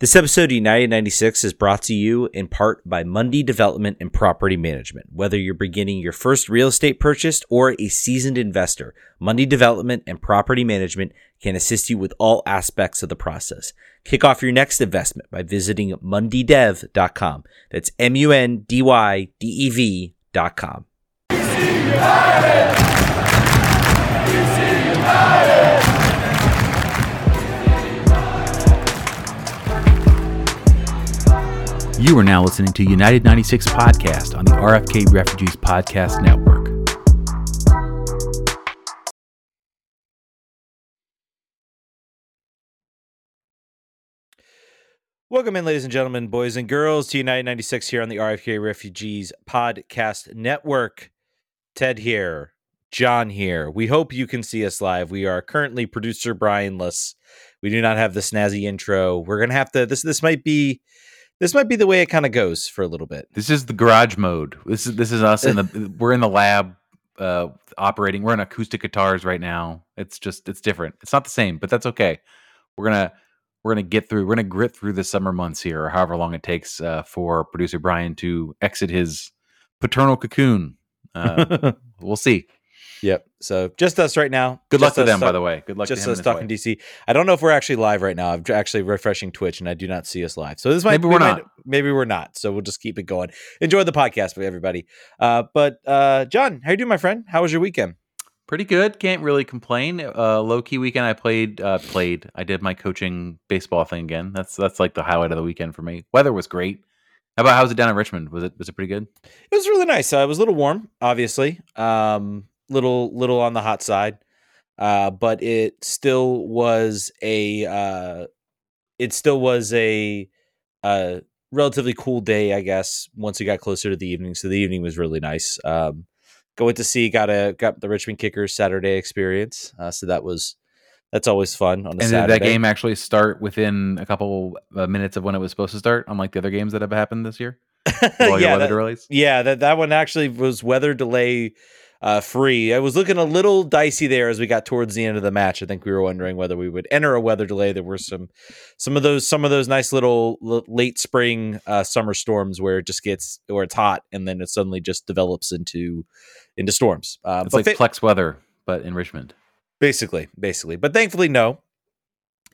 This episode of United 96 is brought to you in part by Mundy Development and Property Management. Whether you're beginning your first real estate purchase or a seasoned investor, Mundy Development and Property Management can assist you with all aspects of the process. Kick off your next investment by visiting mundydev.com. That's M U N D Y D E V.com. You are now listening to United 96 Podcast on the RFK Refugees Podcast Network. Welcome in, ladies and gentlemen, boys and girls, to United 96 here on the RFK Refugees Podcast Network. Ted here, John here. We hope you can see us live. We are currently producer Brianless. We do not have the snazzy intro. We're gonna have to this this might be this might be the way it kind of goes for a little bit. This is the garage mode. This is this is us in the we're in the lab uh operating. We're in acoustic guitars right now. It's just it's different. It's not the same, but that's okay. We're gonna we're gonna get through. We're gonna grit through the summer months here, or however long it takes uh, for producer Brian to exit his paternal cocoon. Uh, we'll see. Yep. So just us right now. Good luck to them, by the way. Good luck Just us in talking way. DC. I don't know if we're actually live right now. I'm actually refreshing Twitch, and I do not see us live. So this might Maybe we we're might- not. maybe we're not. So we'll just keep it going. Enjoy the podcast, everybody. Uh, but uh, John, how you doing, my friend? How was your weekend? Pretty good. Can't really complain. Uh, low key weekend. I played. Uh, played. I did my coaching baseball thing again. That's that's like the highlight of the weekend for me. Weather was great. How about how was it down in Richmond? Was it was it pretty good? It was really nice. Uh, it was a little warm, obviously. Um, little little on the hot side, uh, but it still was a uh, it still was a uh, relatively cool day, I guess. Once it got closer to the evening, so the evening was really nice. Um, going to see got a got the Richmond Kickers Saturday experience, uh, so that was that's always fun on a And did Saturday. that game actually start within a couple uh, minutes of when it was supposed to start, unlike the other games that have happened this year? With all your yeah, weather that- delays? Yeah, that that one actually was weather delay uh, free. I was looking a little dicey there as we got towards the end of the match. I think we were wondering whether we would enter a weather delay. There were some some of those some of those nice little l- late spring uh, summer storms where it just gets where it's hot and then it suddenly just develops into into storms. Uh, It's like fa- flex weather, but in Richmond. basically, basically. But thankfully, no.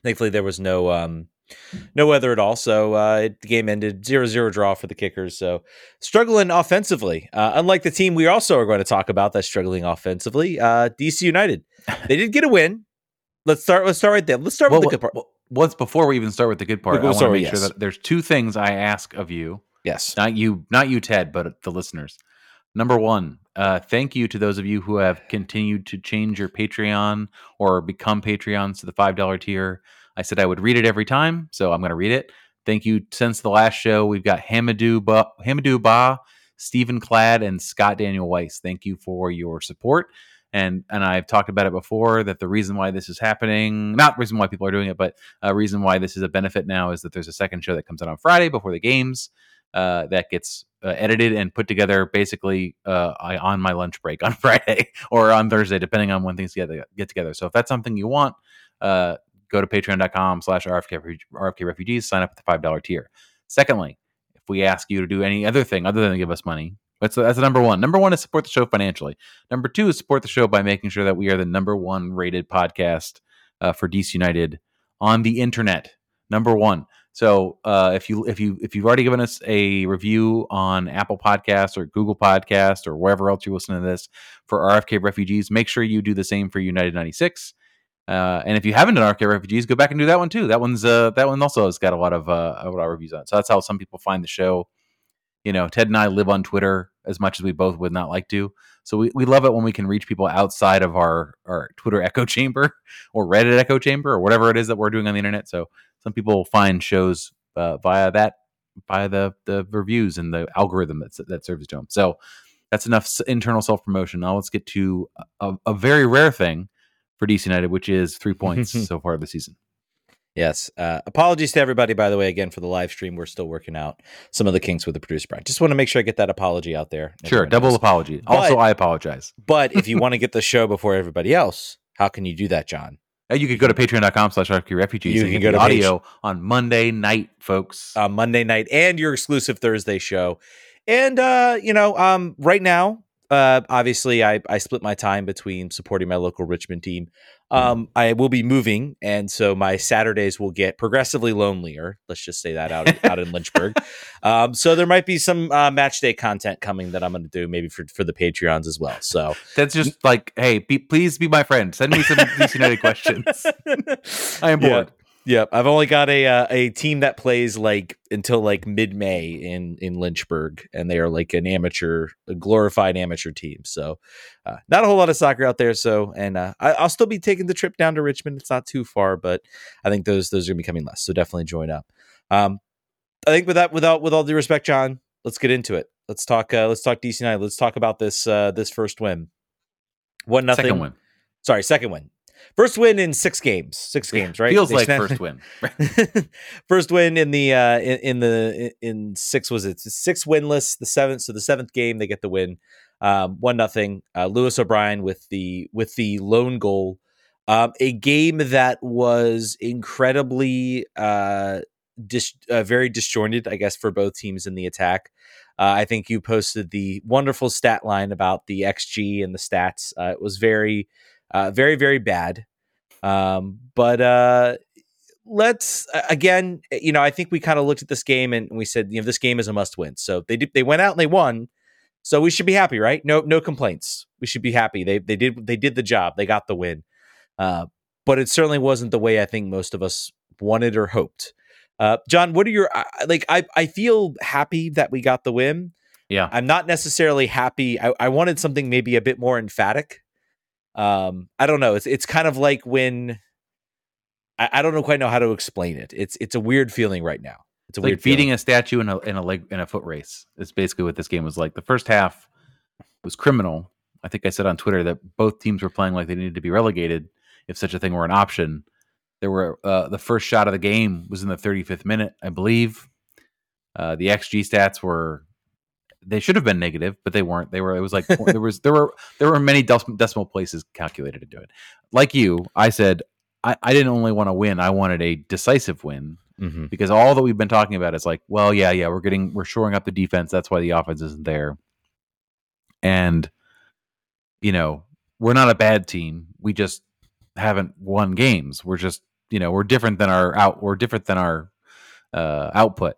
Thankfully, there was no um, no weather at all. So uh, the game ended 0-0 draw for the Kickers. So struggling offensively, uh, unlike the team we also are going to talk about that's struggling offensively, uh, DC United. They did get a win. Let's start. Let's start right there. Let's start Well, with the good part. well, once before we even start with the good part, Well, I want to make sure that there's two things I ask of you. yes. not you not you ted but the listeners number one uh, thank you to those of you who have continued to change your patreon or become patreons to the five dollar tier i said i would read it every time so i'm going to read it thank you since the last show we've got hamadou ba, hamadou ba stephen clad and scott daniel weiss thank you for your support and and i've talked about it before that the reason why this is happening not reason why people are doing it but a reason why this is a benefit now is that there's a second show that comes out on friday before the games uh, that gets uh, edited and put together basically uh, on my lunch break on Friday or on Thursday, depending on when things get, get together. So if that's something you want, uh, go to patreon.com slash RFK, refugees, sign up at the $5 tier. Secondly, if we ask you to do any other thing other than give us money, that's, that's number one. Number one is support the show financially. Number two is support the show by making sure that we are the number one rated podcast uh, for DC United on the internet. Number one. So uh, if you if you if you've already given us a review on Apple Podcasts or Google Podcasts or wherever else you're listening to this for RFK refugees, make sure you do the same for United 96. Uh, and if you haven't done RFK refugees, go back and do that one too. That one's uh, that one also has got a lot of uh, a lot of reviews on. it. So that's how some people find the show. You know, Ted and I live on Twitter as much as we both would not like to. So we, we love it when we can reach people outside of our, our Twitter echo chamber or Reddit echo chamber or whatever it is that we're doing on the internet. So some people find shows uh, via that via the the reviews and the algorithm that's, that serves to them. So that's enough internal self promotion. Now let's get to a, a very rare thing for DC United, which is three points so far this season. Yes. Uh, apologies to everybody, by the way, again for the live stream. We're still working out some of the kinks with the producer Brian. Just want to make sure I get that apology out there. Sure, double knows. apology. But- also, I apologize. But if you want to get the show before everybody else, how can you do that, John? Uh, You could go to patreon.com slash refugees. You can get go the to audio on Monday night, folks. uh, Monday night and your exclusive Thursday show. And uh, you know, um, right now, uh, obviously, I I split my time between supporting my local Richmond team. Um, I will be moving, and so my Saturdays will get progressively lonelier. Let's just say that out out in Lynchburg. Um, so there might be some uh, match day content coming that I'm going to do, maybe for for the Patreons as well. So That's just like, hey, be, please be my friend. Send me some DC United questions. I am bored. Yep, I've only got a uh, a team that plays like until like mid May in in Lynchburg, and they are like an amateur, a glorified amateur team. So, uh, not a whole lot of soccer out there. So, and uh, I, I'll still be taking the trip down to Richmond. It's not too far, but I think those those are gonna be coming less. So definitely join up. Um, I think with that, without with all due respect, John, let's get into it. Let's talk. Uh, let's talk DC United. Let's talk about this uh, this first win. One nothing. Second win. Sorry, second win. First win in six games. Six games, right? Feels They like snapped- first win. first win in the uh in, in the in six was it six winless the seventh so the seventh game they get the win um one nothing uh lewis o'brien with the with the lone goal um a game that was incredibly uh dis- uh, very disjointed i guess for both teams in the attack uh, I think you posted the wonderful stat line about the XG and the stats. Uh, it was very, uh, very, very bad. Um, but uh, let's again, you know, I think we kind of looked at this game and we said, you know, this game is a must win. So they did, they went out and they won. So we should be happy, right? No, no complaints. We should be happy. They they did they did the job. They got the win. Uh, but it certainly wasn't the way I think most of us wanted or hoped. Uh, John, what are your like? I I feel happy that we got the win. Yeah. I'm not necessarily happy. I, I wanted something maybe a bit more emphatic. Um, I don't know. It's it's kind of like when I, I don't know quite know how to explain it. It's it's a weird feeling right now. It's a It's weird like beating feeling. a statue in a in a leg in a foot race. It's basically what this game was like. The first half was criminal. I think I said on Twitter that both teams were playing like they needed to be relegated if such a thing were an option. There were uh, the first shot of the game was in the 35th minute, I believe. Uh, the XG stats were they should have been negative, but they weren't. They were. It was like there was there were there were many decimal places calculated to do it. Like you, I said I, I didn't only want to win; I wanted a decisive win Mhm. because all that we've been talking about is like, well, yeah, yeah, we're getting we're shoring up the defense. That's why the offense isn't there. And you know, we're not a bad team. We just haven't won games. We're just, you know, we're different than our out we're different than our uh output.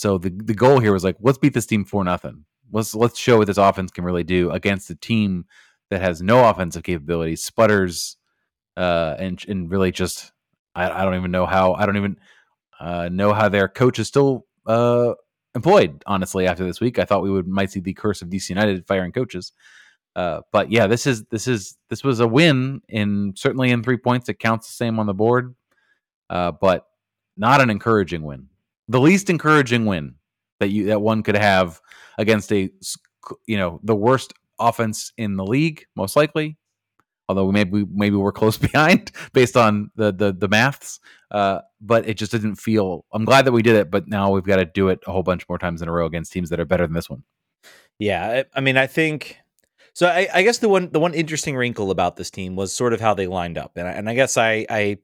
So the the goal here was like, let's beat this team for nothing. Let's let's show what this offense can really do against a team that has no offensive capabilities, sputters, uh, and and really just I, I don't even know how I don't even uh, know how their coach is still uh, employed. Honestly, after this week, I thought we would might see the curse of DC United firing coaches. Uh, but yeah, this is this is this was a win in certainly in three points. It counts the same on the board, uh, but not an encouraging win. The least encouraging win that you that one could have against a you know the worst offense in the league, most likely. Although we maybe maybe we're close behind based on the the the maths, uh, but it just didn't feel. I'm glad that we did it, but now we've got to do it a whole bunch more times in a row against teams that are better than this one. Yeah, I, I mean, I think so. I, I guess the one the one interesting wrinkle about this team was sort of how they lined up, and I, and I guess I I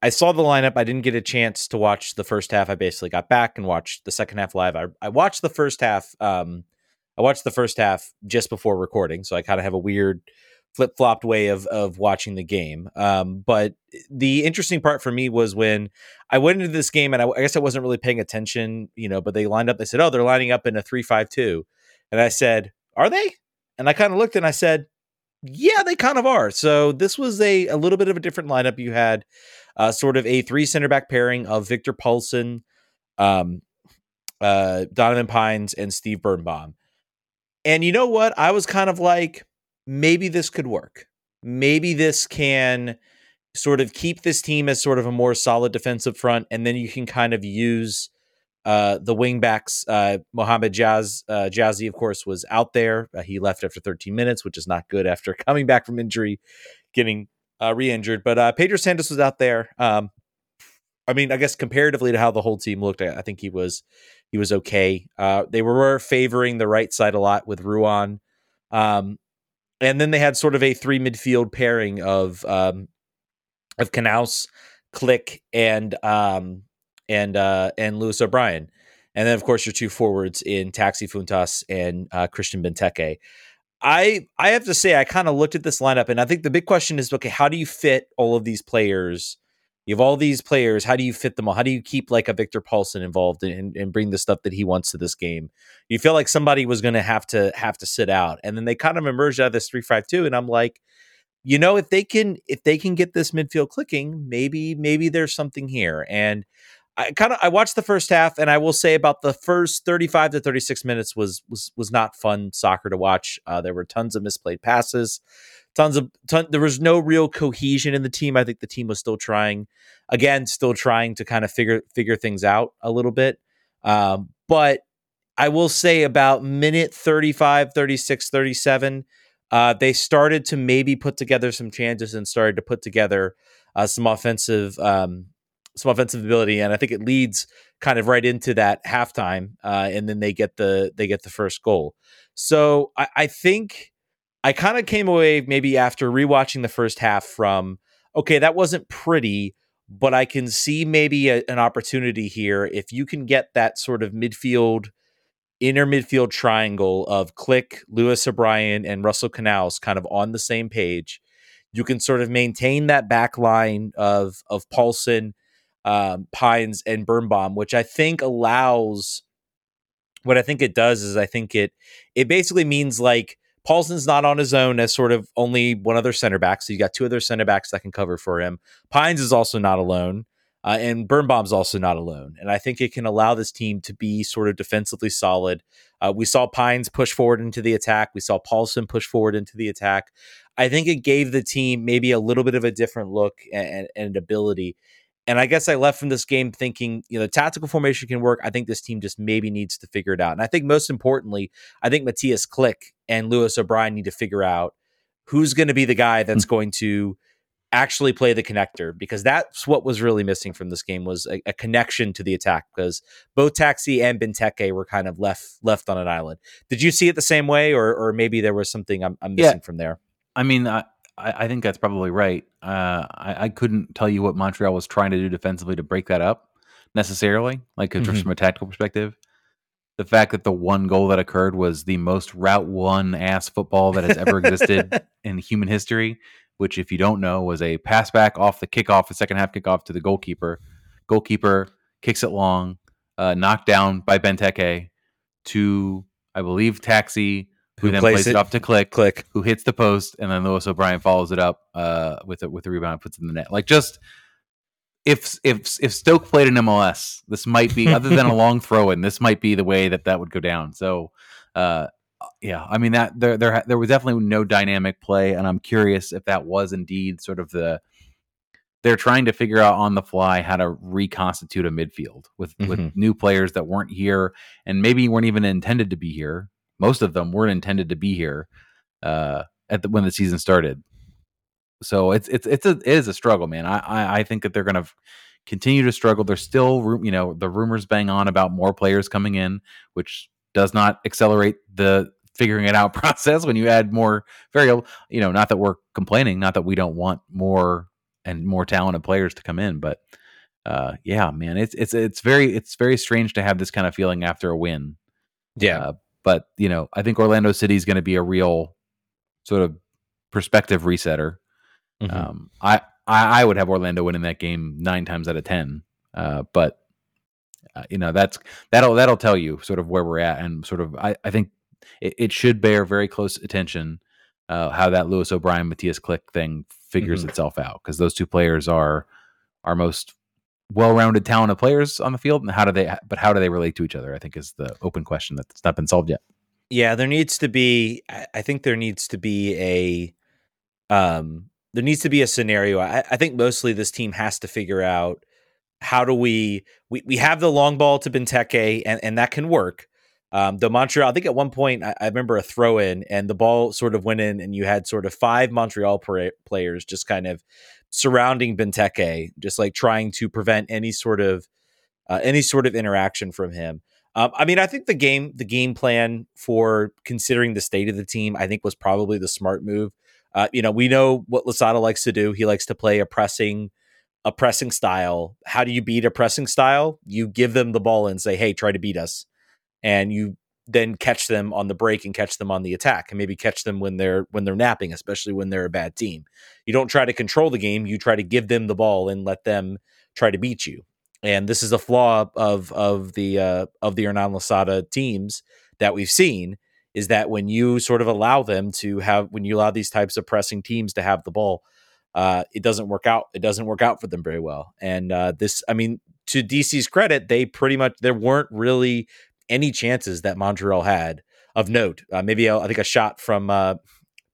I saw the lineup. I didn't get a chance to watch the first half. I basically got back and watched the second half live. I I watched the first half. Um, I watched the first half just before recording, so I kind of have a weird flip flopped way of of watching the game. Um, but the interesting part for me was when I went into this game, and I, I guess I wasn't really paying attention, you know. But they lined up. They said, "Oh, they're lining up in a three five two. And I said, Are they? And I kind of looked and I said, Yeah, they kind of are. So this was a, a little bit of a different lineup. You had uh, sort of a three center back pairing of Victor Pálsson, um, uh, Donovan Pines, and Steve Birnbaum. And you know what? I was kind of like, maybe this could work. Maybe this can sort of keep this team as sort of a more solid defensive front. And then you can kind of use uh, the wingbacks, uh, Mohanad Jeahze, uh, Jazzy, of course, was out there. Uh, he left after 13 minutes, which is not good after coming back from injury, getting uh, re-injured. But uh, Pedro Santos was out there. Um, I mean, I guess comparatively to how the whole team looked, I, I think he was he was okay. They were favoring the right side a lot with Ruan, um, and then they had sort of a three midfield pairing of um, of Canouse, Klich, and um, and uh, and Lewis O'Brien, and then of course your two forwards in Taxi Fountas and uh, Christian Benteke. I I have to say I kind of looked at this lineup and I think the big question is okay, how do you fit all of these players? You have all these players. How do you fit them all? How do you keep like a Victor Pálsson involved and, and bring the stuff that he wants to this game? You feel like somebody was going to have to have to sit out, and then they kind of emerged out of this three five two, and I'm like, you know, if they can if they can get this midfield clicking, maybe maybe there's something here. And I kind of I watched the first half, and I will say about the first 35 to 36 minutes was was was not fun soccer to watch. Uh, there were tons of misplayed passes, tons of ton, there was no real cohesion in the team. I think the team was still trying, again, still trying to kind of figure figure things out a little bit. Um, but I will say about minute 35, 36, 37, uh, they started to maybe put together some chances and started to put together uh, some offensive um, some offensive ability, and I think it leads kind of right into that halftime, uh, and then they get the they get the first goal. So I, I think I kind of came away maybe after rewatching the first half from okay, that wasn't pretty, but I can see maybe a, an opportunity here if you can get that sort of midfield inner midfield triangle of Klich, Lewis O'Brien, and Russell Canouse kind of on the same page. You can sort of maintain that back line of of Pálsson um, Pines and Birnbaum, which I think allows. What I think it does is I think it it basically means like Pálsson's not on his own as sort of only one other center back, so you got two other center backs that can cover for him. Pines is also not alone. Uh, and Birnbaum's also not alone. And I think it can allow this team to be sort of defensively solid. Uh, we saw Pines push forward into the attack. We saw Pálsson push forward into the attack. I think it gave the team maybe a little bit of a different look and, and ability. And I guess I left from this game thinking, you know, tactical formation can work. I think this team just maybe needs to figure it out. And I think most importantly, I think Matthias Klich and Lewis O'Brien need to figure out who's going to be the guy that's mm-hmm. going to actually play the connector because that's what was really missing from this game was a, a connection to the attack because both Taxi and Benteke were kind of left left on an island. Did you see it the same way, or or maybe there was something I'm, I'm missing yeah. from there? I mean, I, I think that's probably right. Uh, I, I, couldn't tell you what Montreal was trying to do defensively to break that up necessarily, like mm-hmm. just from a tactical perspective. The fact that the one goal that occurred was the most route one ass football that has ever existed in human history, which, if you don't know, was a pass back off the kickoff, the second half kickoff to the goalkeeper. Goalkeeper kicks it long, uh, knocked down by Benteke to, I believe, Taxi who, then plays it, it off to Klich, Klich, who hits the post, and then Lewis O'Brien follows it up uh, with a, with a rebound, puts it in the net. Like just if if if Stoke played in MLS, this might be other than a long throw in, this might be the way that that would go down. So, uh, yeah, I mean that there there there was definitely no dynamic play, and I'm curious if that was indeed sort of the they're trying to figure out on the fly how to reconstitute a midfield with mm-hmm. with new players that weren't here and maybe weren't even intended to be here most of them weren't intended to be here uh, at the, when the season started. So it's it's it's a it is a struggle, man. I I, I think that they're going to continue to struggle. There's still you know the rumors bang on about more players coming in, which does not accelerate the figuring it out process when you add more variable. You know, not that we're complaining, not that we don't want more and more talented players to come in, but uh, yeah, man, it's it's it's very it's very strange to have this kind of feeling after a win. Yeah, uh, but you know, I think Orlando City is going to be a real sort of perspective resetter. Mm-hmm. Um, I, I, I would have Orlando winning that game nine times out of ten. Uh, but uh, you know, that's that'll that'll tell you sort of where we're at, and sort of I, I think it, it should bear very close attention uh, how that Lewis O'Brien Matthias Klich thing figures mm-hmm. itself out because those two players are our most well-rounded, talent of players on the field, and how do they? But how do they relate to each other? I think is the open question that's not been solved yet. Yeah, there needs to be. I think there needs to be a. Um, there needs to be a scenario. I, I think mostly this team has to figure out how do we we we have the long ball to Benteke, and and that can work. Um, the Montreal, I think at one point I, I, remember a throw in, and the ball sort of went in, and you had sort of five Montreal players just kind of surrounding Benteke, just like trying to prevent any sort of uh, any sort of interaction from him. Um, I mean, I think the game the game plan for considering the state of the team, I think was probably the smart move. Uh, you know, we know what Losada likes to do. He likes to play a pressing, a pressing style. How do you beat a pressing style? You give them the ball and say, "Hey, try to beat us," and you then catch them on the break and catch them on the attack, and maybe catch them when they're when they're napping, especially when they're a bad team. You don't try to control the game. You try to give them the ball and let them try to beat you. And this is a flaw of of the uh, of the Hernan Losada teams that we've seen is that when you sort of allow them to have when you allow these types of pressing teams to have the ball, uh, it doesn't work out. It doesn't work out for them very well. And uh, this, I mean, to DC's credit, they pretty much there weren't really any chances that Montreal had of note. Uh, maybe I think a shot from uh,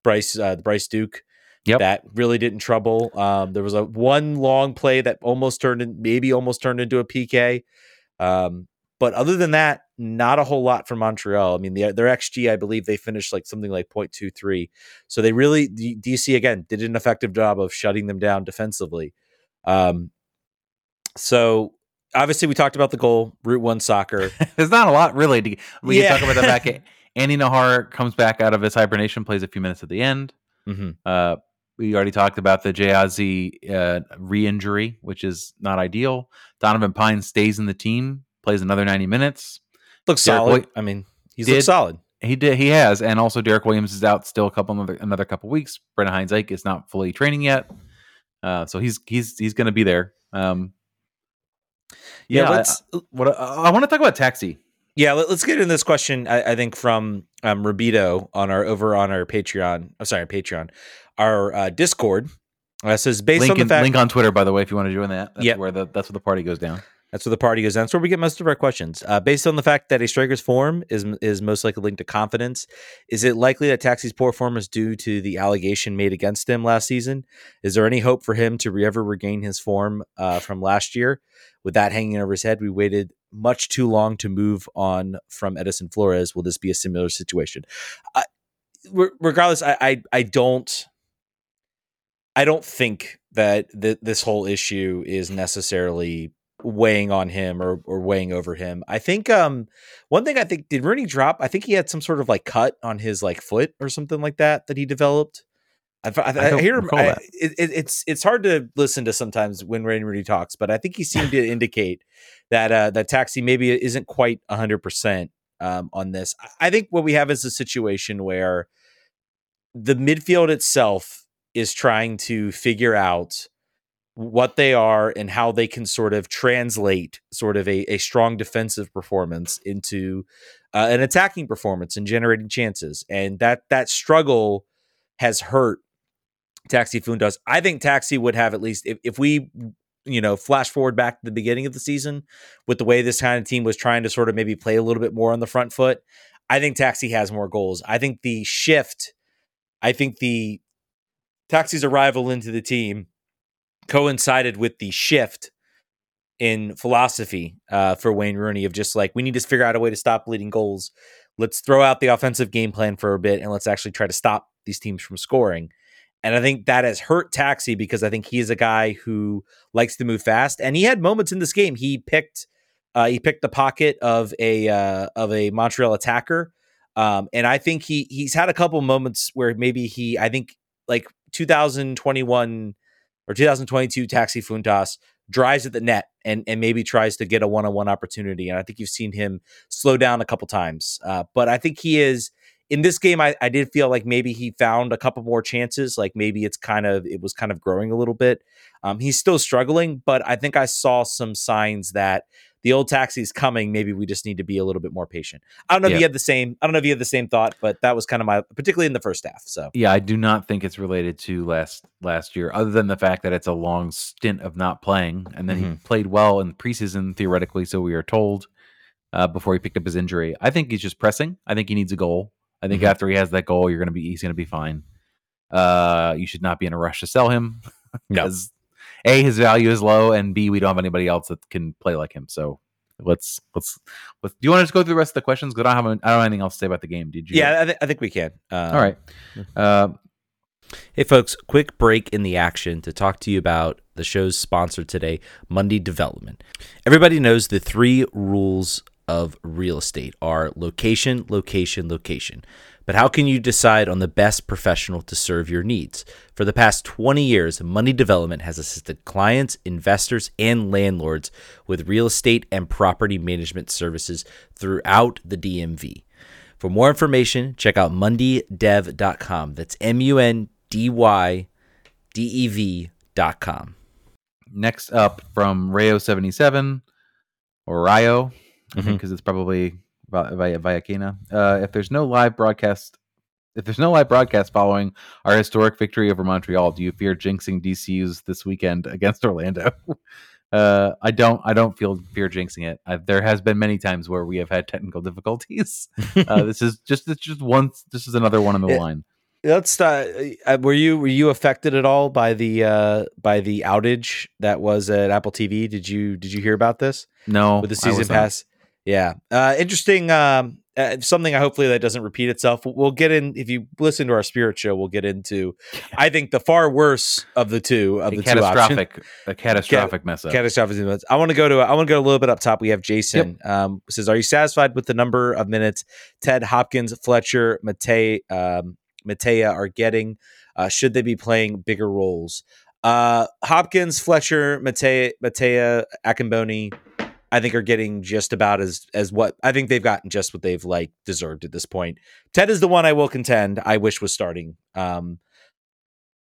Bryce uh, Bryce Duke. Yep. That really didn't trouble. Um, there was a one long play that almost turned in, maybe almost turned into a PK. Um, but other than that, not a whole lot for Montreal. I mean, the, their XG, I believe they finished like something like 0.23. So they really, DC again, did an effective job of shutting them down defensively. Um, so obviously, we talked about the goal, Route One soccer. There's not a lot really. To, we Yeah. can talk about that back. Andy Najar comes back out of his hibernation, plays a few minutes at the end. mm-hmm. Uh, we already talked about the Jeahze uh, re-injury, which is not ideal. Donovan Pine stays in the team, plays another 90 minutes. Looks Derek solid. I mean, he's did- looked solid. He did. He has, and also Derrick Williams is out still a couple another another couple weeks. Brennan Ike is not fully training yet, uh, so he's he's he's going to be there. Um, Yeah, yeah, I- let's what I, want to talk about taxi. yeah let, us get into this question. I, I think from um, Rabito on our over on our Patreon. I'm sorry, Patreon, our uh, Discord. Uh, says based Link, on the in- fact link on Twitter, by the way, if you want to join that. That's Yep. where the that's where the party goes down. That's where the party goes. That's where we get most of our questions. Uh, based on the fact that a striker's form is is most likely linked to confidence, is it likely that Taxi's poor form is due to the allegation made against him last season? Is there any hope for him to ever regain his form uh, from last year? With that hanging over his head, we waited much too long to move on from Edison Flores. Will this be a similar situation? I, regardless, I, I I don't I don't think that th- this whole issue is necessarily weighing on him or, or weighing over him. I think um one thing I think did Rooney drop? I think he had some sort of like cut on his like foot or something like that that he developed. I, I, I, don't hear him. I, it, it, it's it's hard to listen to sometimes when Wayne Rooney talks, but I think he seemed to indicate that uh, that Taxi maybe isn't quite hundred percent um, on this. I- I think what we have is a situation where the midfield itself is trying to figure out what they are and how they can sort of translate sort of a, a strong defensive performance into uh, an attacking performance and generating chances. And that that struggle has hurt taxi Fountas i think taxi would have at least if, if we you know flash forward back to the beginning of the season with the way this kind of team was trying to sort of maybe play a little bit more on the front foot i think taxi has more goals. I think the shift i think the taxi's arrival into the team coincided with the shift in philosophy uh, for Wayne Rooney of just like we need to figure out a way to stop leading goals. Let's throw out the offensive game plan for a bit and let's actually try to stop these teams from scoring. And I think that has hurt Taxi because I think he is a guy who likes to move fast. And he had moments in this game. He picked uh, he picked the pocket of a uh, of a Montreal attacker. Um, and I think he he's had a couple moments where maybe he I think like 2021 or 2022 Taxi Funtas drives at the net and and maybe tries to get a one on one opportunity. And I think you've seen him slow down a couple times. Uh, but I think he is in this game. I, I did feel like maybe he found a couple more chances. Like maybe it's kind of it was kind of growing a little bit. Um, he's still struggling, but I think I saw some signs that the old taxi's coming. Maybe we just need to be a little bit more patient. I don't know if you had the same. I don't know if you had the same thought, but that was kind of my, particularly in the first half. So Yeah, I do not think it's related to last last year, other than the fact that it's a long stint of not playing, and then he Mhm. played well in preseason theoretically, so we are told uh, before he picked up his injury. I think he's just pressing. I think he needs a goal. I think Mhm. after he has that goal, you're gonna be he's gonna be fine. Uh, you should not be in a rush to sell him. No. because a his value is low, and b we don't have anybody else that can play like him. So let's let's. let's do you want to just go through the rest of the questions? Because I don't have I don't have anything else to say about the game. Did you? yeah, I, th- I think we can. Um, All right. Uh, Hey, folks, quick break in the action to talk to you about the show's sponsor today, Mundy Development. Everybody knows the three rules of real estate are location, location, location. But how can you decide on the best professional to serve your needs? For the past 20 years, Mundy Development has assisted clients, investors, and landlords with real estate and property management services throughout the DMV. For more information, check out mundydev.com. That's M U N D Y D E V.com. Next up from Rayo77 or Rayo, I mm-hmm. think because it's probably via Kena. Uh, if there's no live broadcast, if there's no live broadcast following our historic victory over Montreal, do you fear jinxing DCU's this weekend against Orlando? uh, I don't. I don't feel fear jinxing it. I, there has been many times where we have had technical difficulties. uh, this is just it's just one. This is another one on the Yeah. line. Let's. Uh, uh, were you were you affected at all by the uh, by the outage that was at Apple TV? Did you did you hear about this No, with the season was not. Yeah, uh, interesting. Um, uh, something I hopefully that doesn't repeat itself. We'll get in if you listen to our spirit show. We'll get into. I think the far worse of the two of A the two options. catastrophic, a catastrophic mess up. Catastrophic minutes. I want to go to. I want to go a little bit up top. We have Jason. Um, says, "Are you satisfied with the number of minutes Ted Hopkins, Fletcher, Matai, um, Matai are getting? Uh, should they be playing bigger roles? Uh, Hopkins, Fletcher, Matai, Matai, Akinmboni, I think are getting just about as as what I think they've gotten just what they've like deserved at this point. Ted is the one I will contend. I wish was starting. Um,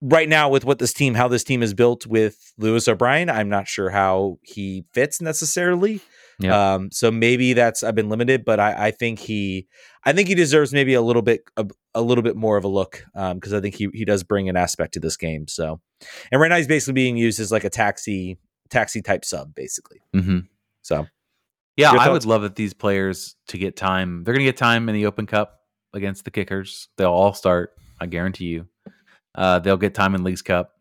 right now with what this team, how this team is built with Lewis O'Brien, I'm not sure how he fits necessarily. Yeah. Um, so maybe that's I've been limited, but I, I think he, I think he deserves maybe a little bit a, a little bit more of a look because I think he he does bring an aspect to this game. So, and right now he's basically being used as like a taxi taxi type sub, basically. hmm So Yeah, I would love that these players to get time. They're going to get time in the Open Cup against the Kickers. They'll all start. I guarantee you. Uh, they'll get time in League's Cup.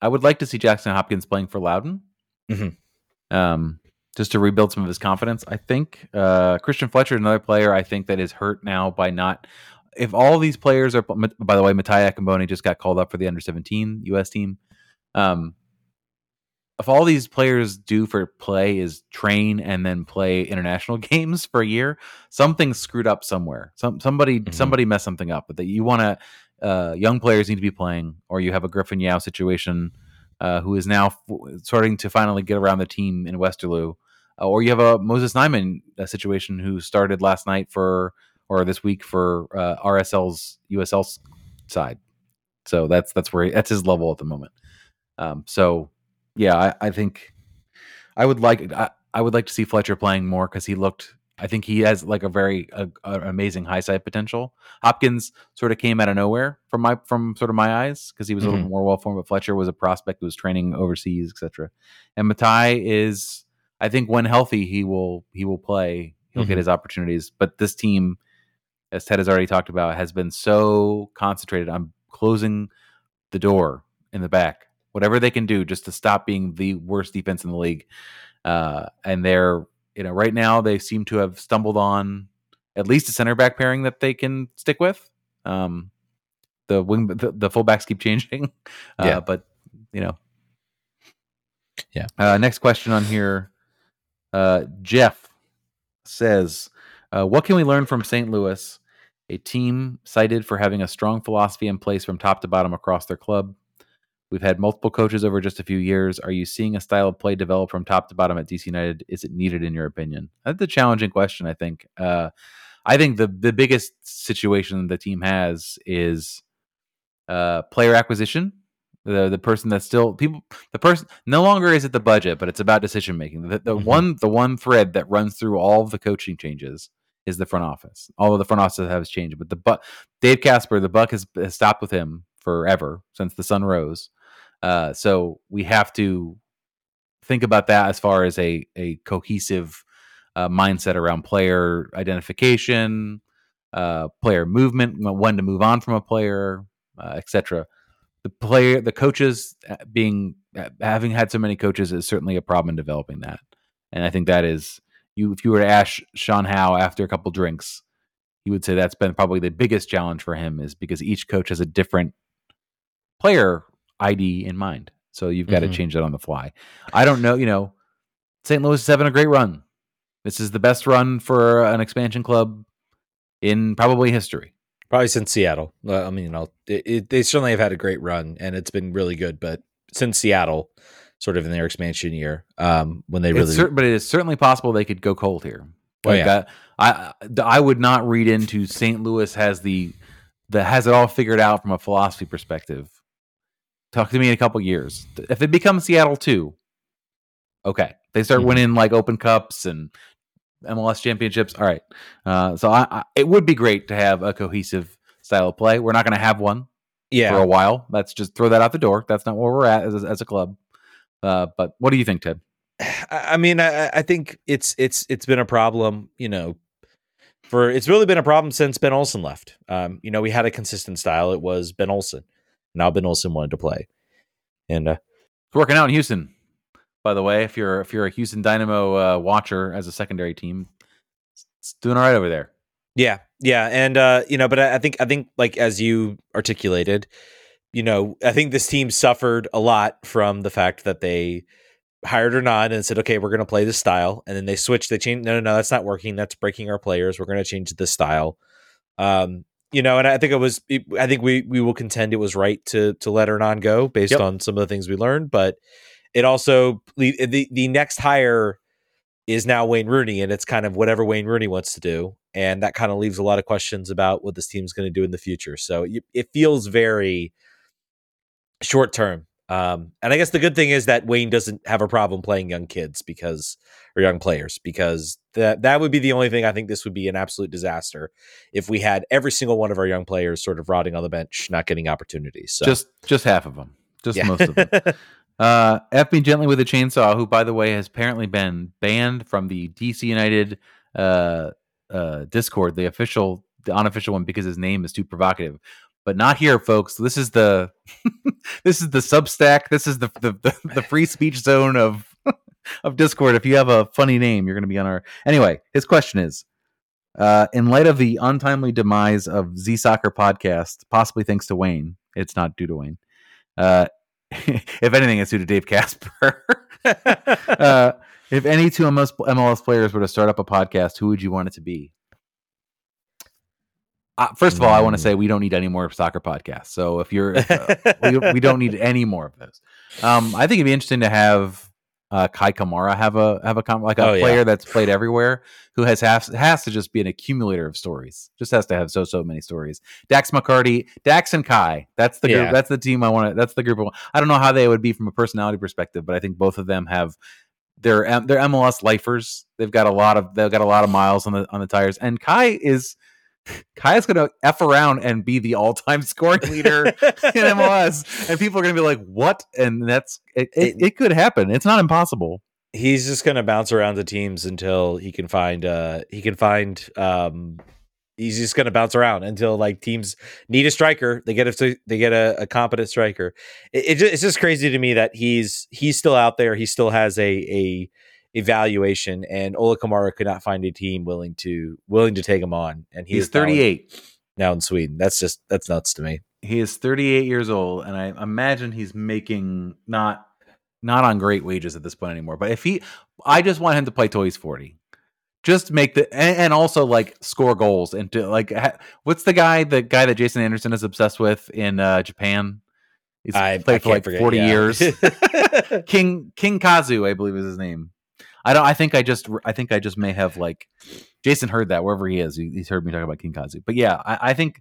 I would like to see Jackson Hopkins playing for Loudoun, Mhm. um, just to rebuild some of his confidence. I think uh, Kristian Fletcher, is another player, I think that is hurt now by not. If all these players are, by the way, Matai Akinmboni just got called up for the under seventeen U.S. team. Um, if all these players do for play is train and then play international games for a year, something's screwed up somewhere. Some somebody Mhm. somebody messed something up. But that you want to uh, young players need to be playing, or you have a Griffin Yow situation uh, who is now f- starting to finally get around the team in Westerlo, uh, or you have a Moses Nyeman uh, situation who started last night for or this week for uh, RSL's USL side. So that's that's where he, that's his level at the moment. Um, so yeah, I, I think I would like I, I would like to see Fletcher playing more because he looked. I think he has like a very a, a amazing high side potential. Hopkins sort of came out of nowhere from my from sort of my eyes because he was a little Mhm. more well formed. But Fletcher was a prospect who was training overseas, etc. And Matai is, I think, when healthy, he will he will play. He'll get Mhm. his opportunities. But this team, as Ted has already talked about, has been so concentrated on closing the door in the back, whatever they can do just to stop being the worst defense in the league. Uh, and they're, you know, right now they seem to have stumbled on at least a center back pairing that they can stick with. Um, the wing, the, the fullbacks keep changing. Uh, Yeah. but you know, Yeah. Uh, next question on here. Uh, Jeff says, uh, "What can we learn from St. Louis, a team cited for having a strong philosophy in place from top to bottom across their club? We've had multiple coaches over just a few years. Are you seeing a style of play develop from top to bottom at DC United? Is it needed in your opinion?" That's a challenging question. I think. Uh, I think the the biggest situation the team has is uh, player acquisition. The the person that's still people the person no longer is it the budget, but it's about decision making. The, the Mhm. one the one thread that runs through all the coaching changes is the front office. Although the front office has changed, but the bu- Dave Kasper, the buck has, has stopped with him forever since the sun rose. Uh, so we have to think about that as far as a a cohesive uh, mindset around player identification, uh, player movement, when to move on from a player, uh, etc. The player, the coaches uh, being having had so many coaches is certainly a problem in developing that, and I think that is you. If you were to ask Sean Howe after a couple drinks, he would say that's been probably the biggest challenge for him is because each coach has a different player ID in mind. So you've got Mhm. to change that on the fly. I don't know, you know, St. Louis is having a great run. This is the best run for an expansion club in probably history. Probably since Seattle. Uh, I mean, you know, it, it, they certainly have had a great run, and it's been really good. But since Seattle, sort of in their expansion year, um, when they really, cer- but it is certainly possible they could go cold here. Oh, yeah. I, I I would not read into St. Louis has the the has it all figured out from a philosophy perspective. Talk to me in a couple years. If it becomes Seattle too, okay, they start Mhm. winning like Open Cups and MLS championships. All right, uh, so I, I, it would be great to have a cohesive style of play. We're not going to have one for a while. Let's just throw that out the door. That's not where we're at as, a- as a club. Uh, but what do you think, Ted? I I mean, I, I think it's it's it's been a problem, you know, for it's really been a problem since Ben Olsen left. Um, you know, we had a consistent style. It was Ben Olsen. Now Ben Olsen wanted to play, and uh, It's working out in Houston. By the way, if you're if you're a Houston Dynamo uh, watcher as a secondary team, it's doing all right over there. Yeah, yeah, and uh, you know, but I, I think I think like as you articulated, you know, I think this team suffered a lot from the fact that they hired Hernan and said, okay, we're going to play this style, and then they switched. They changed. No, no, no, that's not working. That's breaking our players. We're going to change the style. Um, you know, and I think it was. I think we we will contend it was right to to let Hernan go based Yep. on some of the things we learned, but it also the the next hire is now Wayne Rooney, and it's kind of whatever Wayne Rooney wants to do, and that kind of leaves a lot of questions about what this team's going to do in the future. So it feels very short term. Um, and I guess the good thing is that Wayne doesn't have a problem playing young kids because or young players because that that would be the only thing I think this would be an absolute disaster if we had every single one of our young players sort of rotting on the bench, not getting opportunities. So Just just half of them, just yeah. most of them. Uh, F me gently with a chainsaw, who by the way has apparently been banned from the DC United uh, uh, Discord, the official, the unofficial one, because his name is too provocative. But not here, folks. This is the this is the Substack. This is the the, the, the free speech zone of of Discord. If you have a funny name, you're going to be on our. Anyway, his question is. Uh, in light of the untimely demise of Z Soccer podcast, possibly thanks to Wayne, it's not due to Wayne. Uh, if anything, it's due to Dave Kasper. uh, if any two MLS, MLS players were to start up a podcast, who would you want it to be? Uh, first of all, I want to Mm. say we don't need any more soccer podcasts. So if you're, uh, we, we don't need any more of those. Um, I think it'd be interesting to have uh, Kei Kamara have a have a like a Oh, yeah. player that's played everywhere who has has has to just be an accumulator of stories. Just has to have so so many stories. Dax McCarty, Dax and Kei. That's the Yeah. group. That's the team I want to. That's the group. I I don't know how they would be from a personality perspective, but I think both of them have. They're they're MLS lifers. They've got a lot of they've got a lot of miles on the on the tires. And Kei is Kei is going to f around and be the all time scoring leader in MLS, and people are going to be like, "What?" And that's it, it, It- could happen. It's not impossible. he's just gonna bounce around the teams until he can find uh he can find um he's just gonna bounce around until like teams need a striker they get a they get a, a competent striker it, it it's just crazy to me that he's he's still out there he still has a a evaluation and Ola Kamara could not find a team willing to willing to take him on and he He's is now in- 38. now in Sweden that's just that's nuts to me He is 38 years old, and I imagine he's making not not on great wages at this point anymore. But if he, I just want him to play till he's 40. Just make the and, and also like score goals and to like ha, what's the guy the guy that Jason Anderson is obsessed with in uh, Japan? He's I, played I for like forget, 40 yeah. years. King King Kazu, I believe is his name. I don't. I think I just. I think I just may have like. Jason heard that wherever he is. He, he's heard me talk about King Kazu. But yeah, I, I think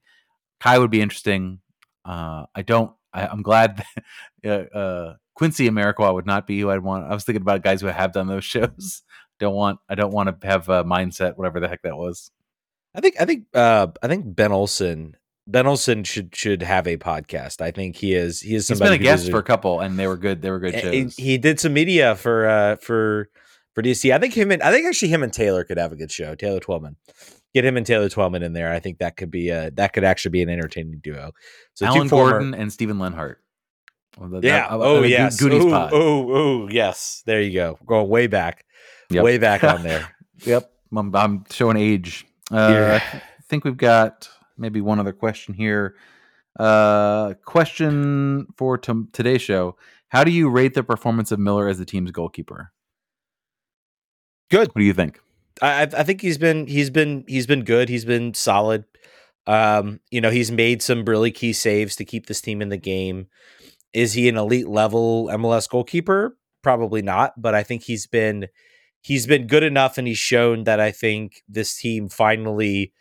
Kei would be interesting. Uh, I don't. I, I'm glad that, uh, uh, Quincy Amarikwa would not be who I'd want. I was thinking about guys who have done those shows. Don't want. I don't want to have a mindset, whatever the heck that was. I think I think uh I think Ben Olsen Ben Olsen should should have a podcast. I think he is he is He's somebody been a guest for a couple, and they were good. They were good and he, shows. he did some media for uh for for DC. I think him and I think actually him and Taylor could have a good show. Taylor Twellman. Get him and Taylor Twellman in there. I think that could be a that could actually be an entertaining duo. So Alan former- Gordon and Steven Lenhart. The- Yeah. the- oh the yes. Oh, oh oh yes. There you go. Going way back. Yep. Way back on there. Yep, I'm, I'm showing age. Uh, Yeah. I think we've got maybe one other question here. Uh, question for t- today's show: How do you rate the performance of Miller as the team's goalkeeper? Good. What do you think? I I think he's been he's been he's been good. He's been solid. Um, you know, he's made some really key saves to keep this team in the game. Is he an elite level MLS goalkeeper? Probably not, but I think he's been he's been good enough and he's shown that I think this team finally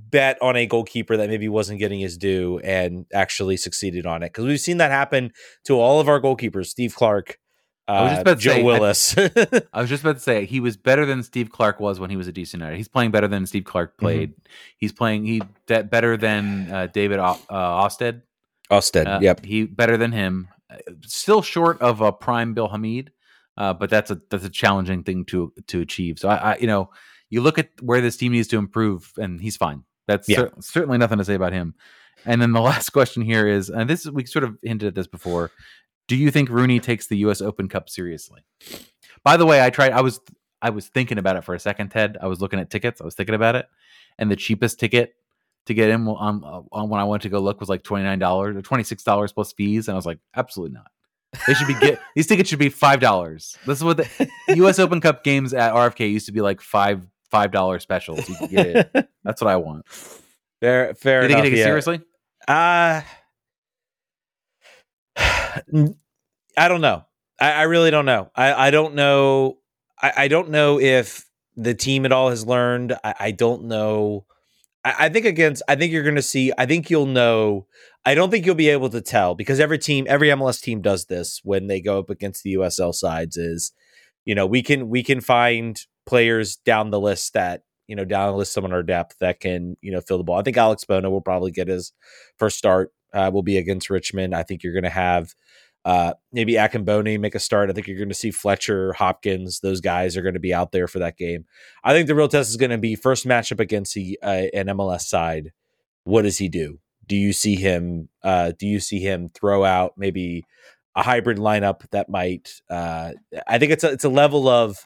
bet on a goalkeeper that maybe wasn't getting his due and actually succeeded on it. Because we've seen that happen to all of our goalkeepers, Steve Clark, I was just uh, about to Joe say, Willis. I was just about to say he was better than Steve Clark was when he was at DC United. He's playing better than Steve Clark played. He's playing he de- better than uh, David o- uh, Ousted. Austin, Uh, yep. he better than him. Uh, Still short of a prime Bill Hamid, uh, but that's a that's a challenging thing to to achieve. So I, I you know you look at where this team needs to improve, and he's fine. That's Yeah. cer- certainly nothing to say about him. And then the last question here is, and this we sort of hinted at this before. Do you think Rooney takes the U.S. Open Cup seriously? By the way, I tried. I was I was thinking about it for a second, Ted. I was looking at tickets. I was thinking about it, and the cheapest ticket to get in on, on when I went to go look was like twenty nine dollars or twenty six dollars plus fees, and I was like, absolutely not. They should be get these tickets should be five dollars. This is what the U.S. Open Cup games at RFK used to be like five five dollar specials. You could get it. That's what I want. fair, fair Do you think enough. you take it seriously? Uh I don't know. I, I really don't know. I, I don't know. I, I don't know if the team at all has learned. I, don't know. I, think against. I think you're going to see. I think you'll know. I don't think you'll be able to tell because every team, every MLS team does this when they go up against the USL sides. Is you know we can we can find players down the list that you know down the list some on our depth that can you know fill the ball. I think Alex Bono will probably get his first start. Uh, will be against Richmond. I think you're going to have uh, maybe Akinmboni make a start. I think you're going to see Fletcher, Hopkins. Those guys are going to be out there for that game. I think the real test is going to be first matchup against the, uh, an MLS side. What does he do? Do you see him? Uh, do you see him throw out maybe a hybrid lineup that might? Uh, I think it's a it's a level of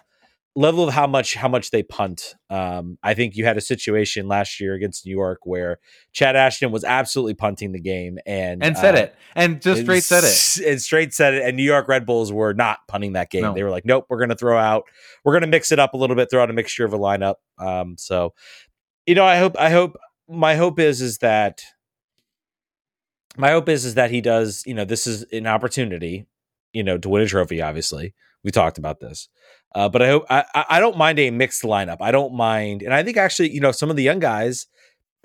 level of how much how much they punt. Um, I think you had a situation last year against New York where Chad Ashton was absolutely punting the game and And said uh, it, and just straight said it. and straight said it. And New York Red Bulls were not punting that game. No. They were like, nope, we're going to throw out, we're going to mix it up a little bit, throw out a mixture of a lineup. Um, so, you know, I hope, I hope, my hope is, is that, my hope is, is that he does, you know, this is an opportunity, you know, to win a trophy. Obviously, we talked about this. Uh, but I hope I, I don't mind a mixed lineup. I don't mind, and I think actually, you know, some of the young guys,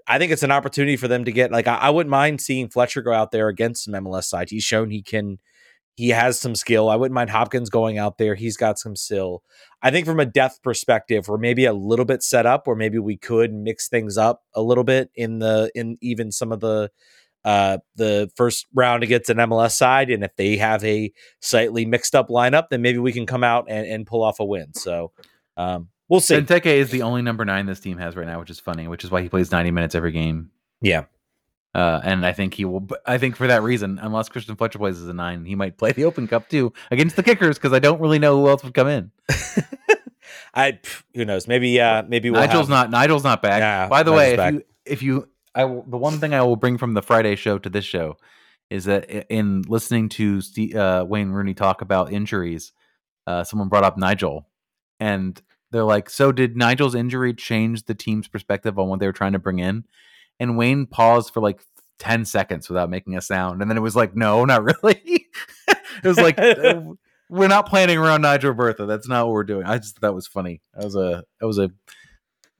I think it's an opportunity for them to get like I, I wouldn't mind seeing Fletcher go out there against some MLS sides. He's shown he can he has some skill. I wouldn't mind Hopkins going out there. He's got some skill. I think from a depth perspective, we're maybe a little bit set up where maybe we could mix things up a little bit in the in even some of the uh the first round against an MLS side. And if they have a slightly mixed up lineup, then maybe we can come out and, and pull off a win. So um we'll see. Benteke is the only number nine this team has right now, which is funny, which is why he plays 90 minutes every game. Yeah. Uh, and I think he will. I think for that reason, unless Kristian Fletcher plays as a nine, he might play the Open Cup too against the Kickers because I don't really know who else would come in. I who knows? Maybe uh maybe we'll Nigel's have- not. Nigel's not back. Yeah, By the Nigel's way, if you if you, I will, the one thing I will bring from the Friday show to this show is that in listening to Steve, uh, Wayne Rooney talk about injuries, uh, someone brought up Nigel, and they're like, "So did Nigel's injury change the team's perspective on what they were trying to bring in?" And Wayne paused for like ten seconds without making a sound, and then it was like, "No, not really." it was like. uh, We're not planning around Nigel Robertha. That's not what we're doing. I just thought that was funny. That was a that was a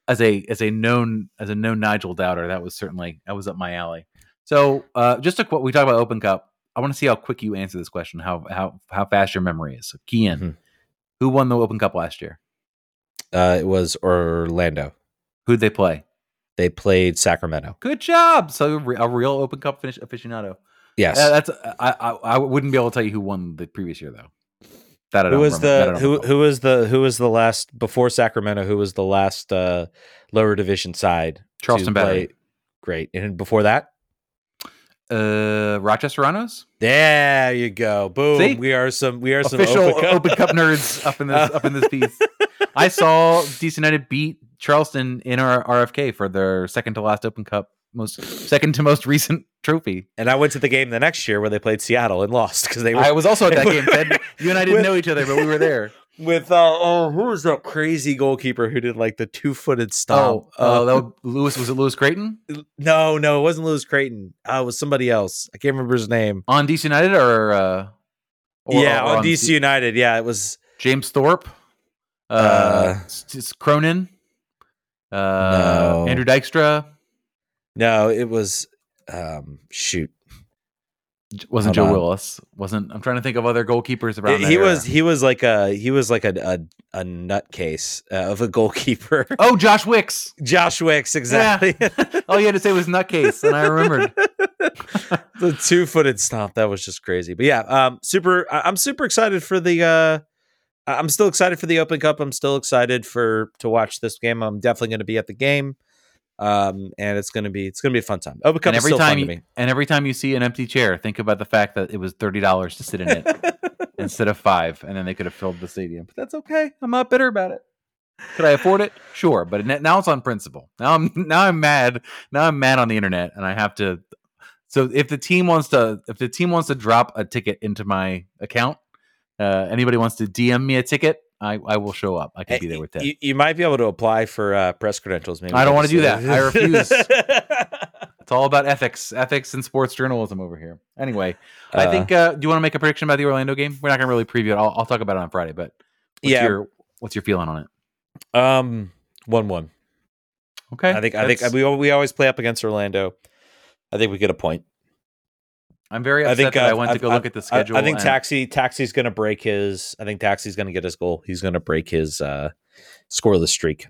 as a as a known as a known Nigel doubter, that was certainly that was up my alley. So uh, just a. We talk about Open Cup. I want to see how quick you answer this question. How how how fast your memory is. So in. Mhm. Who won the Open Cup last year? uh it was Orlando. Who'd they play? They played Sacramento. Good job. So a real Open Cup finish aficionado. Yes. Uh, that's I, I I wouldn't be able to tell you who won the previous year though. That I who was remember- the who who was the who was the last before Sacramento? Who was the last uh lower division side? Charleston Battery. Great. And before that? Uh, Rochester Rhinos. There you go. Boom. See? We are some we are some official Open Cup, Open Cup nerds up in this up in this piece. I saw DC United beat Charleston in our RFK for their second to last Open Cup, most second to most recent trophy. and I went to the game the next year where they played Seattle and lost because they were I was also at that game. Ted. You and I didn't With- know each other, but we were there. with uh, oh, who was that crazy goalkeeper who did like the two footed stomp? Oh, uh, that was Lewis was it Louis Crayton no, no, it wasn't Louis Crayton. Uh, it was somebody else. I can't remember his name. on DC United or, uh, or yeah, or on DC C- United. Yeah, it was. James Thorpe, uh, Uh, S- S- Cronin, uh, No. Andrew Dykstra. No, it was. Um, shoot, Wasn't Hold Joe on. Willis? Wasn't I'm trying to think of other goalkeepers around. he that era. was. He was like a. He was like a a, a nutcase uh, of a goalkeeper. Oh, Josh Wicks. Josh Wicks, exactly. All you had to say was nutcase, and I remembered. the two footed stomp that was just crazy. But yeah, um, super. I'm super excited for the. uh I'm still excited for the Open Cup. I'm still excited for to watch this game. I'm definitely going to be at the game, um, and it's gonna be it's gonna be a fun time. Cup and every still time you, and every time you see an empty chair, think about the fact that it was thirty dollars to sit in it instead of five, and then they could have filled the stadium. But that's okay. I'm not bitter about it. Could I afford it? Sure, but now it's on principle. Now I'm now I'm mad. Now I'm mad on the internet, and I have to. So if the team wants to, if the team wants to drop a ticket into my account, uh, anybody wants to DM me a ticket, I, I will show up. I can be there with that. You, you might be able to apply for uh, press credentials. Maybe I don't wanna do that. I refuse. It's all about ethics, ethics and sports journalism over here. Anyway, I Uh, think. Uh, do you want to make a prediction about the Orlando game? We're not going to really preview it. I'll, I'll talk about it on Friday. But what's Yeah. your what's your feeling on it? um one one. Okay, I think I think we we always play up against Orlando. I think we get a point. I'm very I think that I uh, went to go I- look at the schedule. I, think and- Taxi Taxi's going to break his. I think Taxi's going to get his goal. He's going to break his uh, scoreless streak.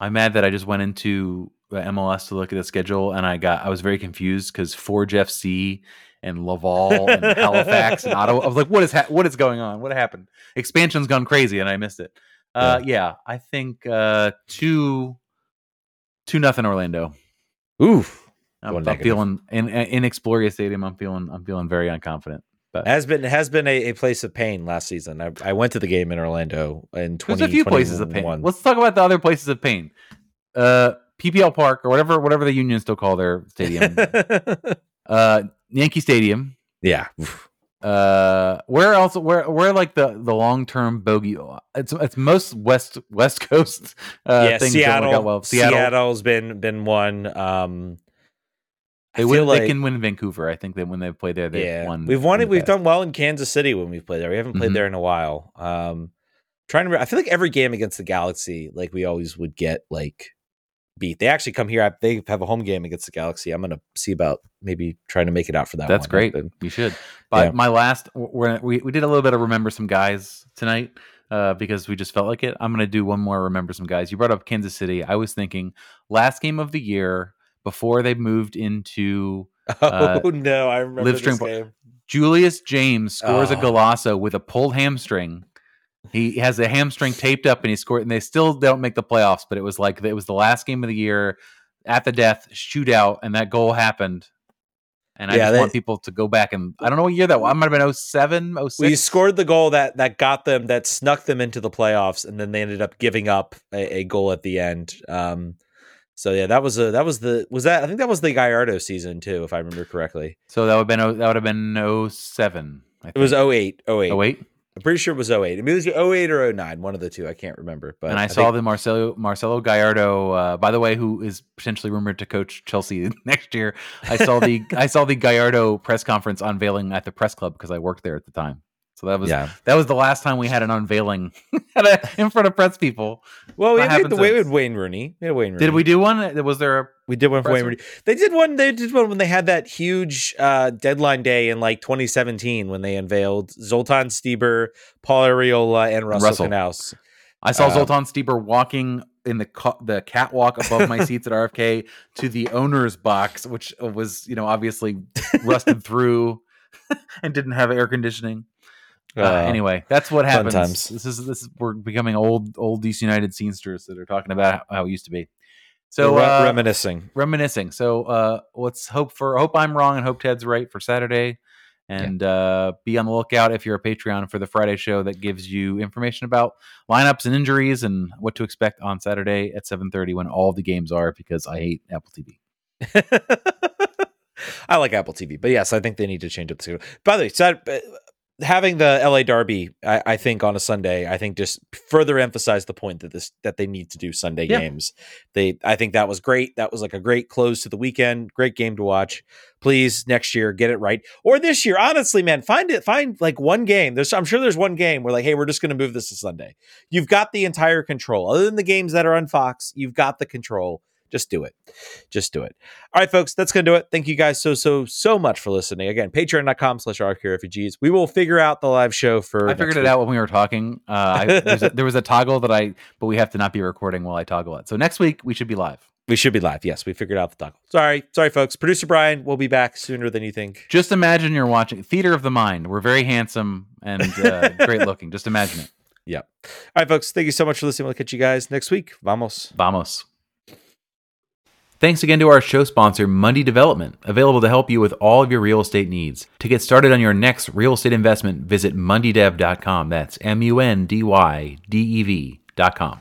I'm mad that I just went into the MLS to look at the schedule and I got I was very confused because Forge FC and Laval and Halifax and Ottawa. I was like, what is ha- what is going on? What happened? Expansion's gone crazy and I missed it. Uh, yeah, I think uh, two two nothing Orlando. Oof. I'm, I'm feeling in in Exploria Stadium. I'm feeling I'm feeling very unconfident. But Has been has been a, a place of pain last season. I, I went to the game in Orlando in there's a few places of pain. Let's talk about the other places of pain. Uh, PPL Park or whatever whatever the Union still call their stadium. uh, Yankee Stadium. yeah. Uh, where else? Where where like the the long term bogey? It's it's most west west coast. Uh, yeah, things Seattle, well. Seattle. Seattle. Seattle's been been one. Um, They win. feel they like- can win in Vancouver. I think that when they play there, they've yeah, won. we've won it. We've done well in Kansas City when we've played there. We haven't played Mhm. there in a while. Um, trying to. I feel like every game against the Galaxy, like we always would get like beat. They actually come here. I, they have a home game against the Galaxy. I'm gonna see about maybe trying to make it out for that. That's one. great. But- You should. But Yeah. my last, we're, we we did a little bit of remember some guys tonight uh, because we just felt like it. I'm going to do one more remember some guys. You brought up Kansas City. I was thinking last game of the year before they moved into Oh Uh, no, I remember this game. Julius James scores a Oh. Golasso with a pulled hamstring. He has a hamstring taped up and he scored, and they still don't make the playoffs. But it was like it was the last game of the year at the death shootout, and that goal happened. And I Yeah, just they- want people to go back and I don't know what year that was. I might have been 07, 06. We scored the goal that that got them that snuck them into the playoffs, and then they ended up giving up a, a goal at the end. Um, so yeah, that was a that was the was that I think that was the Gallardo season too, if I remember correctly. So that would have been oh- that would have been 07. It was think. 08, 08. oh I'm pretty sure it was 08. I mean, it was 08 or 09, one of the two. I can't remember. But and I, I saw think- the Marcelo Marcelo Gallardo. Uh, by the way, who is potentially rumored to coach Chelsea next year. I saw the I saw the Gallardo press conference unveiling at the press club because I worked there at the time. So that was yeah. that was the last time we had an unveiling in front of press people. Well, we had the way with Wayne Rooney. We had Wayne Rooney. Did we do one? Was there? A, We did one for Wayne? Rooney. They did one. They did one when they had that huge uh, deadline day in like 2017 when they unveiled Zoltan Stieber, Paul Arriola, and Russell, Russell. Canouse. I saw Um, Zoltan Stieber walking in the ca- the catwalk above my seats at RFK to the owner's box, which was you know obviously rusted through and didn't have air conditioning. Uh, Uh, anyway, that's what happens. times. This is this is we're becoming old old DC United scenesters that are talking about how, it used to be. So uh, reminiscing. reminiscing. So uh, let's hope for hope I'm wrong and hope Ted's right for Saturday. And uh, be on the lookout if you're a Patreon for the Friday show that gives you information about lineups and injuries and what to expect on Saturday at 7:30 when all the games are because I hate Apple TV. I like Apple TV, but yes, I think they need to change up the schedule. By the way, having the LA Derby, I, I, think on a Sunday, I think just further emphasized the point that this that they need to do Sunday yeah. games. They, I think that was great. That was like a great close to the weekend. Great game to watch. Please next year get it right, or this year, honestly, man, find it. Find like one game. There's, I'm sure there's one game where like, hey, we're just going to move this to Sunday. You've got the entire control. Other than the games that are on Fox, you've got the control just do it. Just do it. All right, folks, that's going to do it. Thank you guys so, so, so much for listening. Again, patreon.com slash refugees. We will figure out the live show for. I figured it week. out when we were talking. Uh, I, a, there was a toggle that I, but we have to not be recording while I toggle it. So next week, we should be live. We should be live. Yes, we figured out the toggle. Sorry, sorry, folks. Producer Brian will be back sooner than you think. Just imagine you're watching Theater of the Mind. We're very handsome and uh, great looking. Just imagine it. Yep. All right, folks. Thank you so much for listening. We'll catch you guys next week. Vamos. Vamos. Thanks again to our show sponsor, Mundy Development, available to help you with all of your real estate needs. To get started on your next real estate investment, visit mundydev.com. That's M U N D Y D E V.com.